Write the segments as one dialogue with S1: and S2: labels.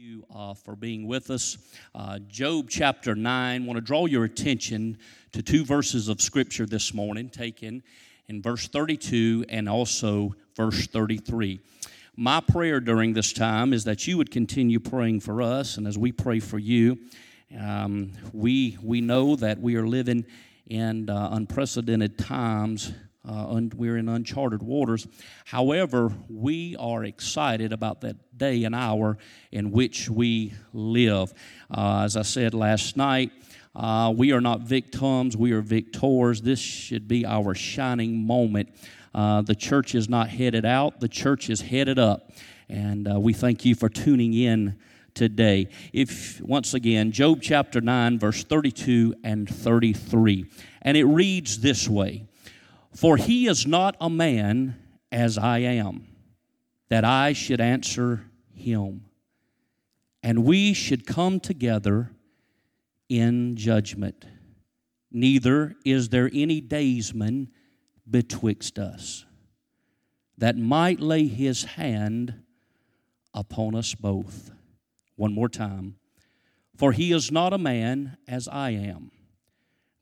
S1: you uh, for being with us. Uh, Job chapter 9. I want to draw your attention to two verses of Scripture this morning, taken in verse 32 and also verse 33. My prayer during this time is that you would continue praying for us, and as we pray for you, um, we, we know that we are living in uh, unprecedented times uh, un- we're in uncharted waters. However, we are excited about that day and hour in which we live. Uh, as I said last night, uh, we are not victims, we are victors. This should be our shining moment. Uh, the church is not headed out, the church is headed up. And uh, we thank you for tuning in today. If once again, Job chapter 9, verse 32 and 33. And it reads this way. For he is not a man as I am, that I should answer him. And we should come together in judgment. Neither is there any daysman betwixt us that might lay his hand upon us both. One more time. For he is not a man as I am,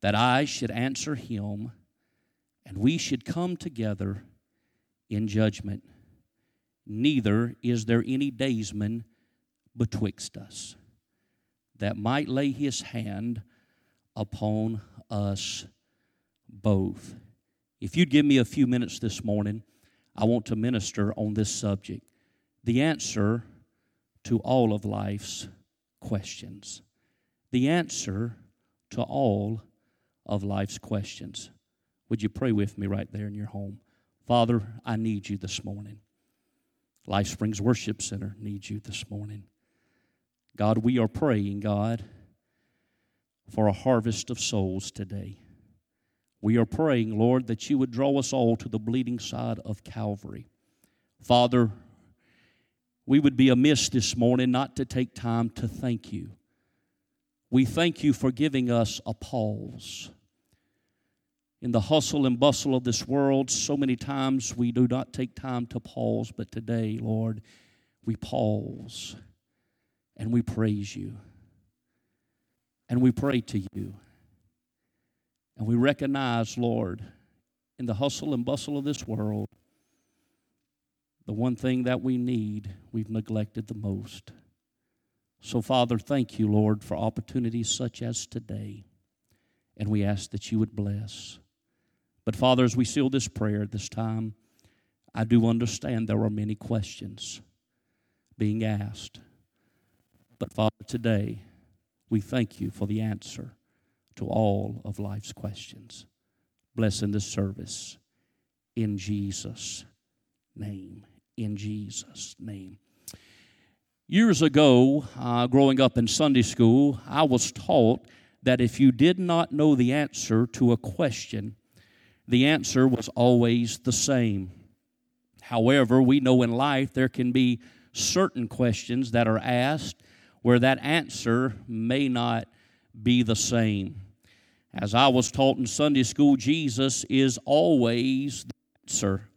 S1: that I should answer him and we should come together in judgment. Neither is there any daysman betwixt us that might lay his hand upon us both. If you'd give me a few minutes this morning, I want to minister on this subject the answer to all of life's questions. The answer to all of life's questions. Would you pray with me right there in your home? Father, I need you this morning. Life Springs Worship Center needs you this morning. God, we are praying, God, for a harvest of souls today. We are praying, Lord, that you would draw us all to the bleeding side of Calvary. Father, we would be amiss this morning not to take time to thank you. We thank you for giving us a pause in the hustle and bustle of this world, so many times we do not take time to pause, but today, Lord, we pause and we praise you and we pray to you. And we recognize, Lord, in the hustle and bustle of this world, the one thing that we need, we've neglected the most. So, Father, thank you, Lord, for opportunities such as today. And we ask that you would bless. But Father, as we seal this prayer at this time, I do understand there are many questions being asked. But Father, today, we thank you for the answer to all of life's questions. Bless in this service. In Jesus' name. In Jesus' name. Years ago, uh, growing up in Sunday school, I was taught that if you did not know the answer to a question, the answer was always the same. However, we know in life there can be certain questions that are asked where that answer may not be the same. As I was taught in Sunday school, Jesus is always the answer.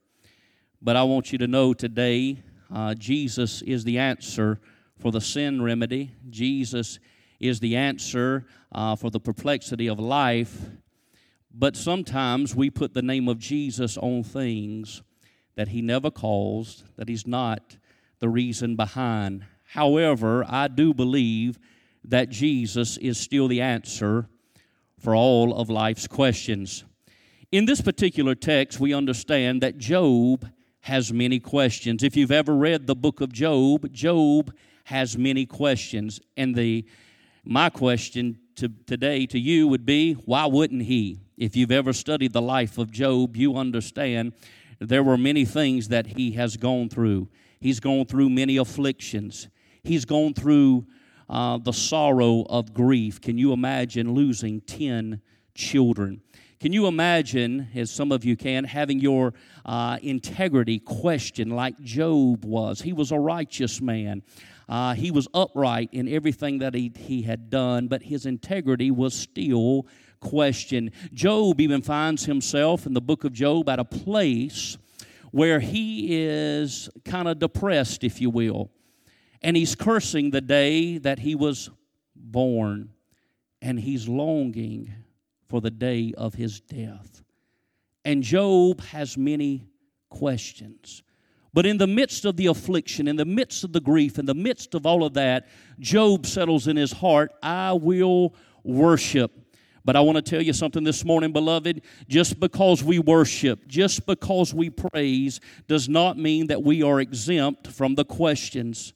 S1: But I want you to know today, uh, Jesus is the answer for the sin remedy. Jesus is the answer uh, for the perplexity of life. But sometimes we put the name of Jesus on things that he never caused, that he's not the reason behind. However, I do believe that Jesus is still the answer for all of life's questions. In this particular text, we understand that Job has many questions. If you've ever read the book of Job, Job has many questions. And the my question to, today to you would be why wouldn't he? If you've ever studied the life of Job, you understand there were many things that he has gone through. He's gone through many afflictions, he's gone through uh, the sorrow of grief. Can you imagine losing 10 children? Can you imagine, as some of you can, having your uh, integrity questioned like Job was? He was a righteous man. Uh, he was upright in everything that he, he had done, but his integrity was still question. Job even finds himself in the book of Job at a place where he is kind of depressed, if you will. And he's cursing the day that he was born, and he's longing for the day of his death. And Job has many questions. But in the midst of the affliction, in the midst of the grief, in the midst of all of that, Job settles in his heart, I will worship. But I want to tell you something this morning, beloved. Just because we worship, just because we praise, does not mean that we are exempt from the questions.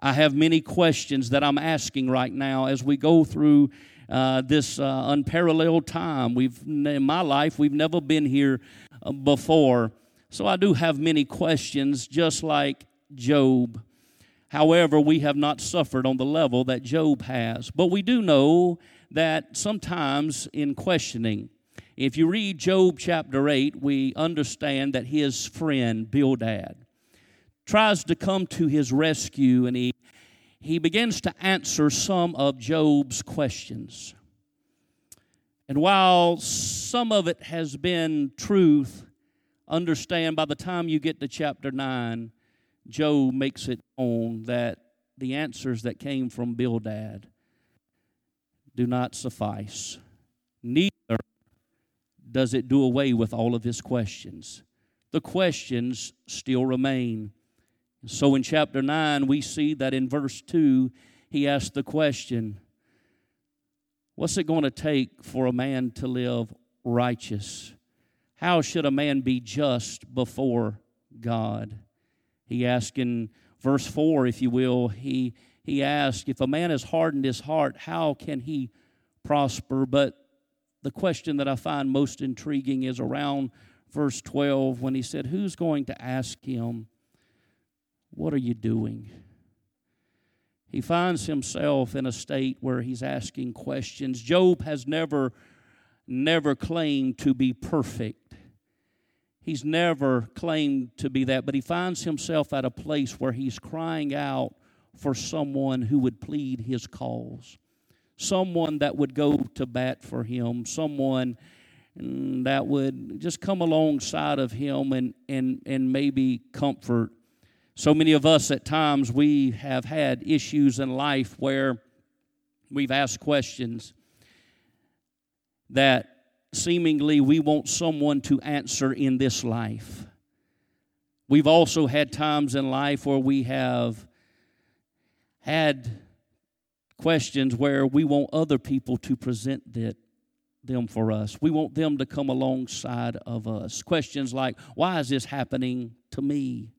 S1: I have many questions that I'm asking right now as we go through uh, this uh, unparalleled time. We've in my life we've never been here uh, before, so I do have many questions, just like Job. However, we have not suffered on the level that Job has, but we do know that sometimes in questioning, if you read Job chapter 8, we understand that his friend Bildad tries to come to his rescue and he, he begins to answer some of Job's questions. And while some of it has been truth, understand by the time you get to chapter 9, Job makes it known that the answers that came from Bildad do not suffice. Neither does it do away with all of his questions. The questions still remain. So in chapter 9, we see that in verse 2, he asks the question What's it going to take for a man to live righteous? How should a man be just before God? He asks in verse 4, if you will, he, he asks, If a man has hardened his heart, how can he prosper? But the question that I find most intriguing is around verse 12 when he said, Who's going to ask him? What are you doing? He finds himself in a state where he's asking questions. Job has never, never claimed to be perfect. He's never claimed to be that, but he finds himself at a place where he's crying out for someone who would plead his cause, someone that would go to bat for him, someone mm, that would just come alongside of him and, and, and maybe comfort. So many of us at times we have had issues in life where we've asked questions that seemingly we want someone to answer in this life. We've also had times in life where we have had questions where we want other people to present that, them for us. We want them to come alongside of us. Questions like, why is this happening to me?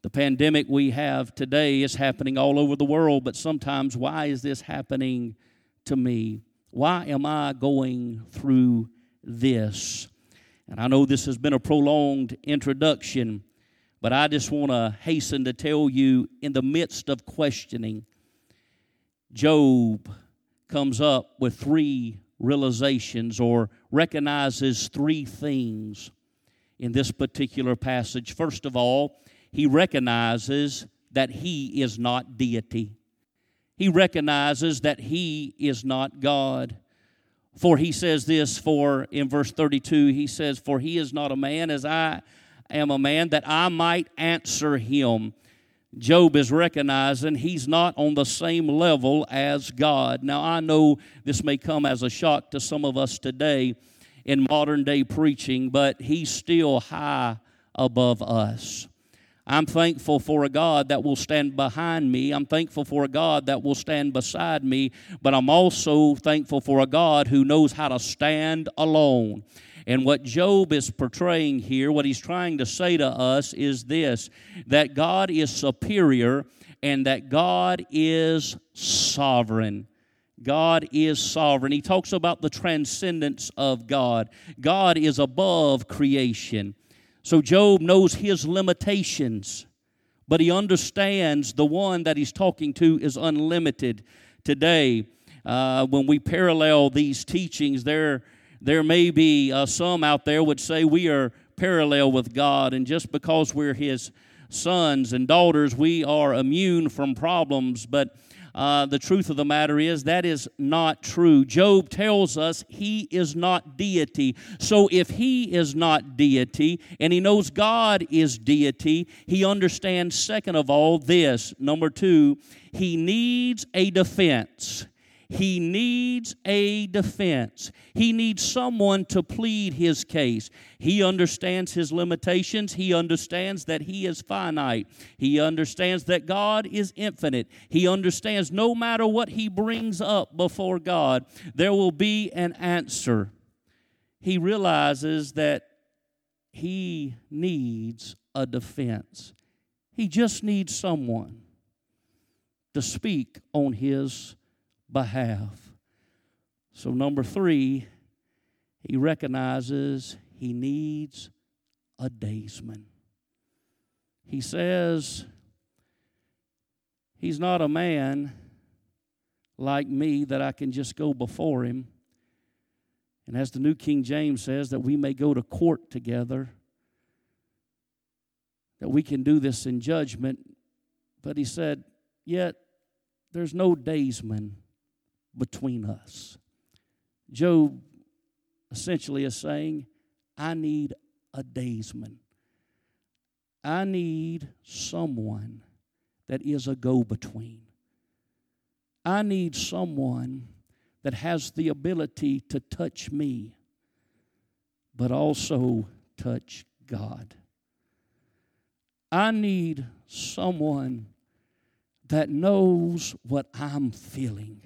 S1: The pandemic we have today is happening all over the world, but sometimes, why is this happening to me? Why am I going through this? And I know this has been a prolonged introduction, but I just want to hasten to tell you in the midst of questioning, Job comes up with three realizations or recognizes three things in this particular passage. First of all, he recognizes that he is not deity. He recognizes that he is not God. For he says this for in verse 32 he says for he is not a man as I am a man that I might answer him. Job is recognizing he's not on the same level as God. Now I know this may come as a shock to some of us today in modern day preaching, but he's still high above us. I'm thankful for a God that will stand behind me. I'm thankful for a God that will stand beside me. But I'm also thankful for a God who knows how to stand alone. And what Job is portraying here, what he's trying to say to us is this that God is superior and that God is sovereign. God is sovereign. He talks about the transcendence of God. God is above creation. So Job knows his limitations, but he understands the one that he's talking to is unlimited. Today, uh, when we parallel these teachings, there, there may be uh, some out there would say we are parallel with God, and just because we're his sons and daughters, we are immune from problems, but uh, the truth of the matter is that is not true. Job tells us he is not deity. So if he is not deity and he knows God is deity, he understands, second of all, this. Number two, he needs a defense. He needs a defense. He needs someone to plead his case. He understands his limitations. He understands that he is finite. He understands that God is infinite. He understands no matter what he brings up before God, there will be an answer. He realizes that he needs a defense. He just needs someone to speak on his behalf. So, number three, he recognizes he needs a daysman. He says, He's not a man like me that I can just go before him. And as the New King James says, that we may go to court together, that we can do this in judgment. But he said, Yet there's no daysman between us. Job essentially is saying, I need a daysman. I need someone that is a go between. I need someone that has the ability to touch me, but also touch God. I need someone that knows what I'm feeling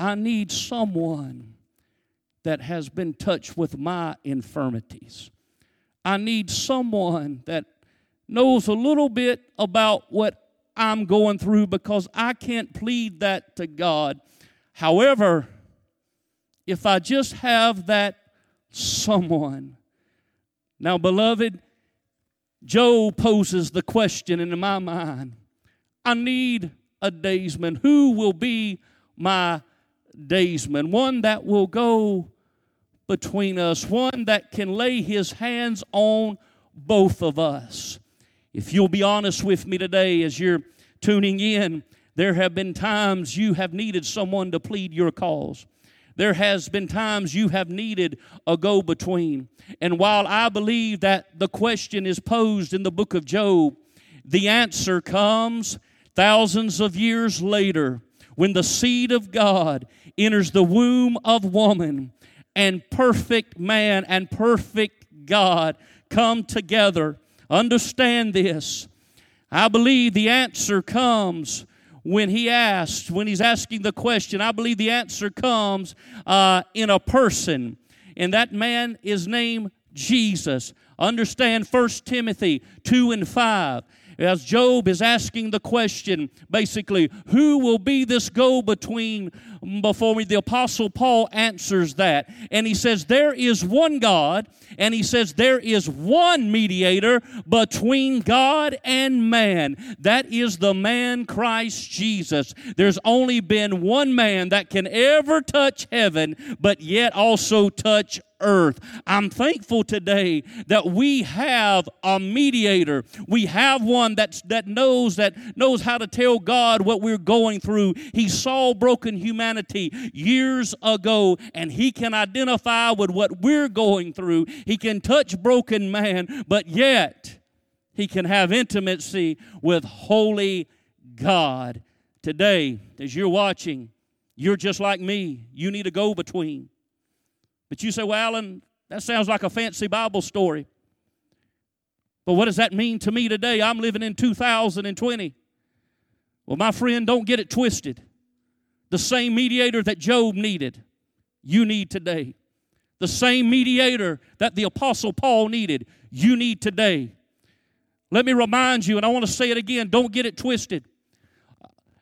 S1: I need someone that has been touched with my infirmities. I need someone that knows a little bit about what I'm going through because I can't plead that to God. However, if I just have that someone. Now, beloved, Job poses the question in my mind I need a daysman. Who will be my daysman, one that will go between us, one that can lay his hands on both of us. If you'll be honest with me today as you're tuning in, there have been times you have needed someone to plead your cause. There has been times you have needed a go between. And while I believe that the question is posed in the book of Job, the answer comes thousands of years later when the seed of God enters the womb of woman and perfect man and perfect God come together. Understand this. I believe the answer comes when he asks, when he's asking the question. I believe the answer comes uh, in a person, and that man is named Jesus. Understand 1 Timothy 2 and 5 as Job is asking the question, basically, who will be this go between before me? The Apostle Paul answers that. And he says, There is one God, and he says, There is one mediator between God and man. That is the man Christ Jesus. There's only been one man that can ever touch heaven, but yet also touch earth. I'm thankful today that we have a mediator. We have one that's, that knows that knows how to tell God what we're going through. He saw broken humanity years ago and he can identify with what we're going through. He can touch broken man, but yet he can have intimacy with holy God. Today, as you're watching, you're just like me. You need a go between. But you say, well, Alan, that sounds like a fancy Bible story. But what does that mean to me today? I'm living in 2020. Well, my friend, don't get it twisted. The same mediator that Job needed, you need today. The same mediator that the Apostle Paul needed, you need today. Let me remind you, and I want to say it again don't get it twisted.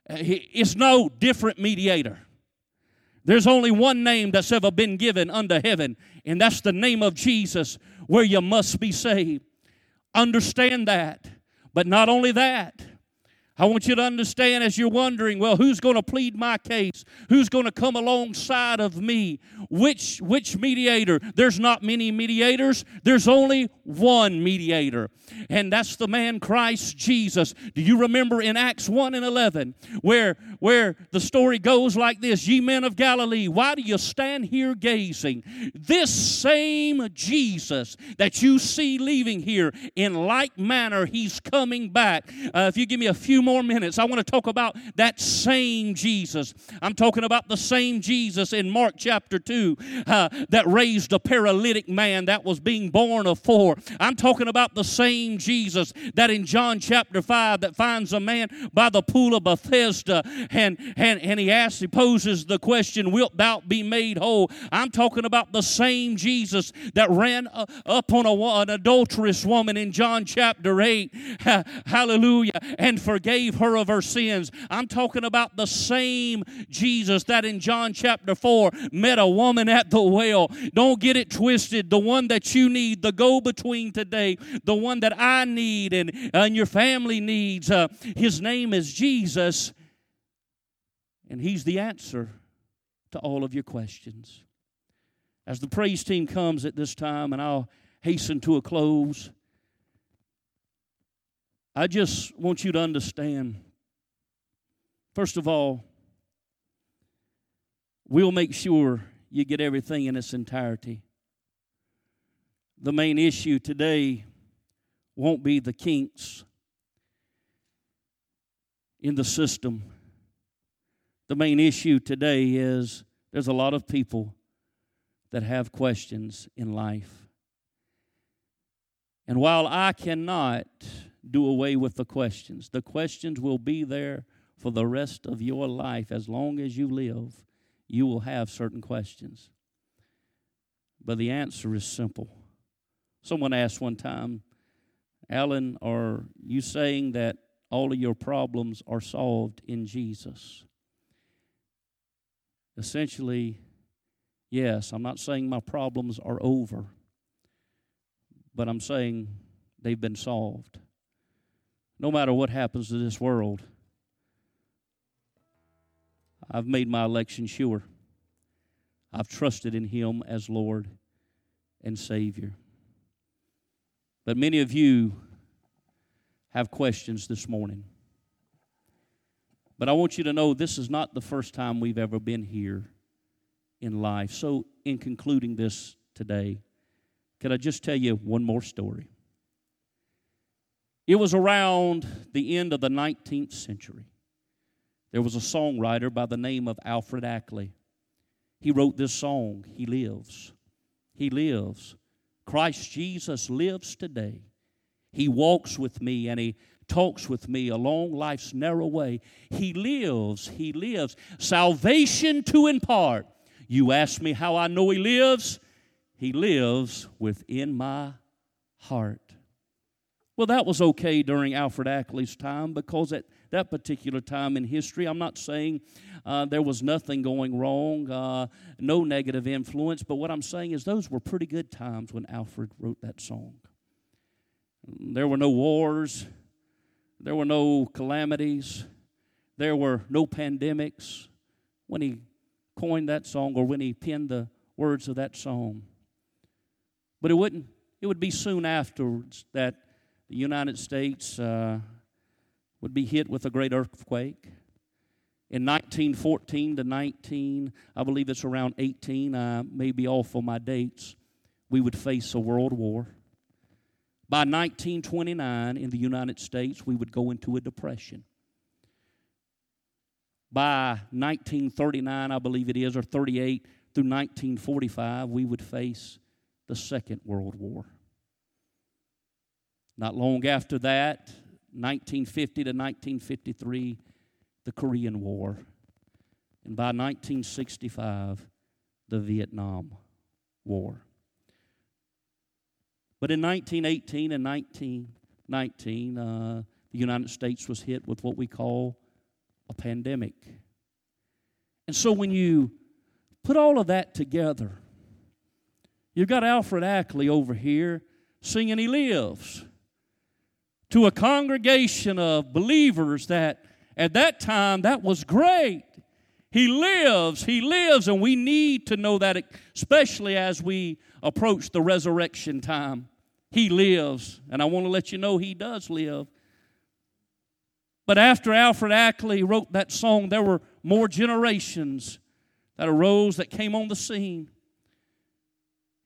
S1: It's no different mediator. There's only one name that's ever been given under heaven, and that's the name of Jesus, where you must be saved. Understand that. But not only that, I want you to understand as you're wondering, well, who's going to plead my case? Who's going to come alongside of me? Which which mediator? There's not many mediators. There's only one mediator. And that's the man Christ Jesus. Do you remember in Acts 1 and 11 where where the story goes like this, "Ye men of Galilee, why do you stand here gazing? This same Jesus that you see leaving here in like manner, he's coming back." Uh, if you give me a few more minutes, I want to talk about that same Jesus. I'm talking about the same Jesus in Mark chapter 2 uh, that raised a paralytic man that was being borne of four. I'm talking about the same Jesus that in John chapter 5 that finds a man by the pool of Bethesda and, and, and he asks, he poses the question, Wilt thou be made whole? I'm talking about the same Jesus that ran uh, up on a, an adulterous woman in John chapter 8. Hallelujah. And forgave her of her sins. I'm talking about the same Jesus that in John chapter 4 met a woman at the well. Don't get it twisted. The one that you need, the go between today, the one that I need and, and your family needs, uh, his name is Jesus. And he's the answer to all of your questions. As the praise team comes at this time, and I'll hasten to a close. I just want you to understand first of all, we'll make sure you get everything in its entirety. The main issue today won't be the kinks in the system. The main issue today is there's a lot of people that have questions in life. And while I cannot do away with the questions. The questions will be there for the rest of your life. As long as you live, you will have certain questions. But the answer is simple. Someone asked one time, Alan, are you saying that all of your problems are solved in Jesus? Essentially, yes. I'm not saying my problems are over, but I'm saying they've been solved no matter what happens to this world, I've made my election sure. I've trusted in Him as Lord and Savior. But many of you have questions this morning. But I want you to know this is not the first time we've ever been here in life. So, in concluding this today, can I just tell you one more story? It was around the end of the 19th century. There was a songwriter by the name of Alfred Ackley. He wrote this song, He Lives. He lives. Christ Jesus lives today. He walks with me and He talks with me along life's narrow way. He lives. He lives. Salvation to impart. You ask me how I know He lives? He lives within my heart. Well, that was okay during Alfred Ackley's time because at that particular time in history, I'm not saying uh, there was nothing going wrong, uh, no negative influence, but what I'm saying is those were pretty good times when Alfred wrote that song. There were no wars, there were no calamities, there were no pandemics when he coined that song or when he penned the words of that song. But it wouldn't, it would be soon afterwards that the United States uh, would be hit with a great earthquake. In 1914 to 19, I believe it's around 18, I may be off on my dates, we would face a world war. By 1929, in the United States, we would go into a depression. By 1939, I believe it is, or 38 through 1945, we would face the Second World War. Not long after that, 1950 to 1953, the Korean War. And by 1965, the Vietnam War. But in 1918 and 1919, uh, the United States was hit with what we call a pandemic. And so when you put all of that together, you've got Alfred Ackley over here singing He Lives. to a congregation of believers that at that time that was great. He lives, He lives, and we need to know that, especially as we approach the resurrection time. He lives, and I want to let you know He does live. But after Alfred Ackley wrote that song, there were more generations that arose that came on the scene.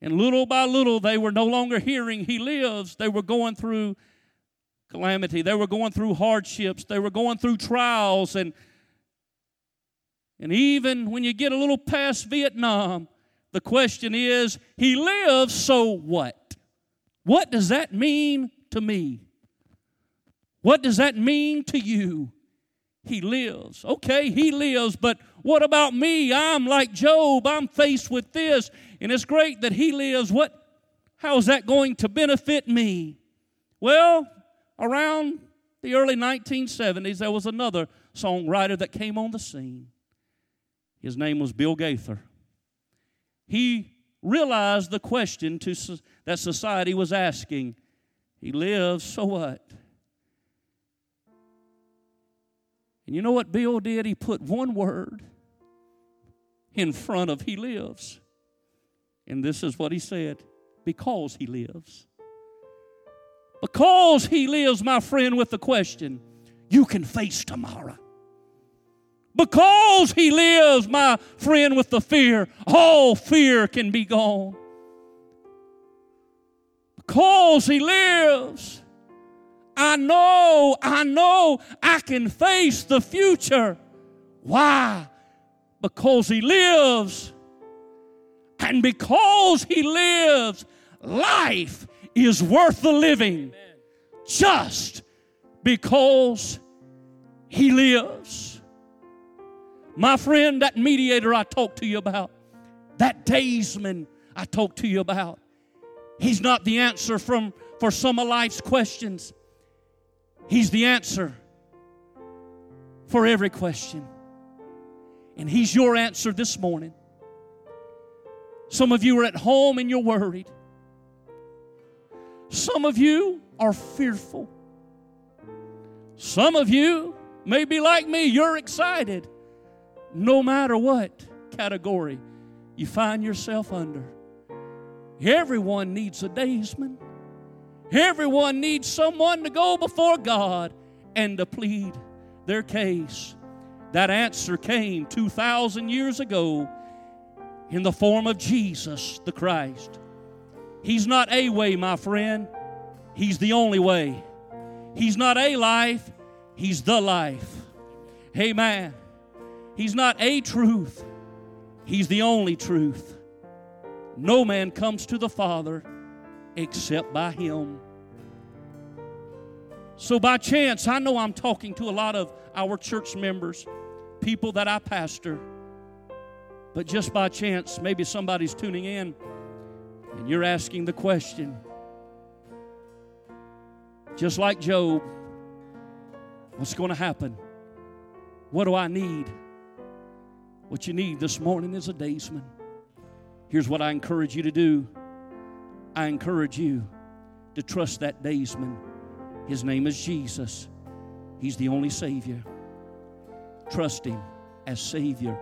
S1: And little by little, they were no longer hearing He lives. They were going through calamity. They were going through hardships. They were going through trials. And, and even when you get a little past Vietnam, the question is He lives, so what? What does that mean to me? What does that mean to you? He lives. Okay, he lives, but what about me? I'm like Job. I'm faced with this, and it's great that he lives. What how is that going to benefit me? Well, around the early 1970s, there was another songwriter that came on the scene. His name was Bill Gaither. He realized the question to, that society was asking. He lives, so what? And you know what Bill did? He put one word in front of he lives. And this is what he said because he lives. Because he lives, my friend, with the question, you can face tomorrow. Because he lives, my friend, with the fear, all fear can be gone. Because he lives, I know, I know I can face the future. Why? Because He lives. And because He lives, life is worth the living just because He lives. My friend, that mediator I talked to you about, that daysman I talked to you about, he's not the answer from, for some of life's questions. He's the answer for every question. And He's your answer this morning. Some of you are at home and you're worried. Some of you are fearful. Some of you may be like me, you're excited. No matter what category you find yourself under. Everyone needs a daysman. Everyone needs someone to go before God and to plead their case. That answer came 2,000 years ago in the form of Jesus the Christ. He's not a way, my friend. He's the only way. He's not a life, He's the life. Amen. He's not a truth, He's the only truth. No man comes to the Father except by Him. So, by chance, I know I'm talking to a lot of our church members, people that I pastor, but just by chance, maybe somebody's tuning in and you're asking the question, just like Job, what's going to happen? What do I need? What you need this morning is a daysman. Here's what I encourage you to do I encourage you to trust that daysman. His name is Jesus. He's the only Savior. Trust Him as Savior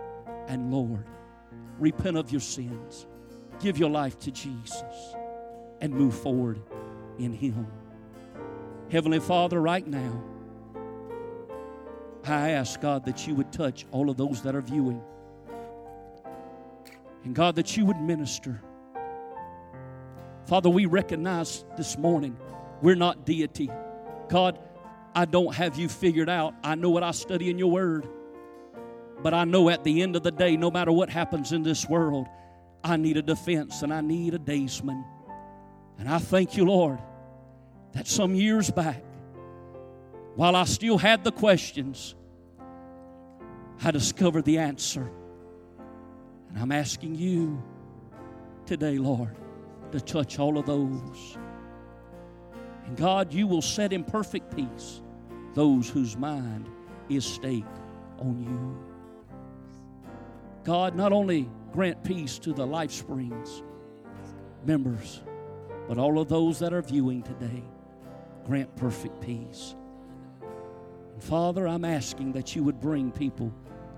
S1: and Lord. Repent of your sins. Give your life to Jesus and move forward in Him. Heavenly Father, right now, I ask God that you would touch all of those that are viewing. And God, that you would minister Father, we recognize this morning we're not deity. God, I don't have you figured out. I know what I study in your word. But I know at the end of the day, no matter what happens in this world, I need a defense and I need a daysman. And I thank you, Lord, that some years back, while I still had the questions, I discovered the answer. And I'm asking you today, Lord, to touch all of those. And God, you will set in perfect peace those whose mind is stayed on you. God, not only grant peace to the Life Springs members, but all of those that are viewing today. grant perfect peace. And Father, I'm asking that you would bring people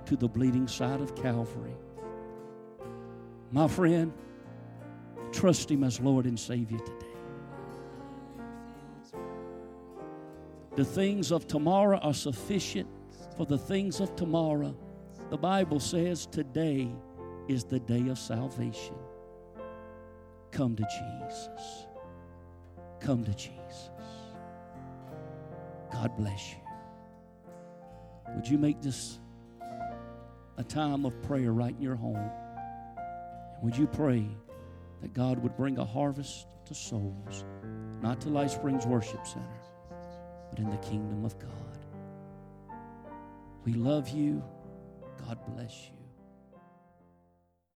S1: to the bleeding side of Calvary. My friend, trust Him as Lord and Savior today. The things of tomorrow are sufficient for the things of tomorrow. The Bible says today is the day of salvation. Come to Jesus. Come to Jesus. God bless you. Would you make this a time of prayer right in your home? Would you pray that God would bring a harvest to souls, not to Life Springs Worship Center, but in the kingdom of God? We love you. God bless you.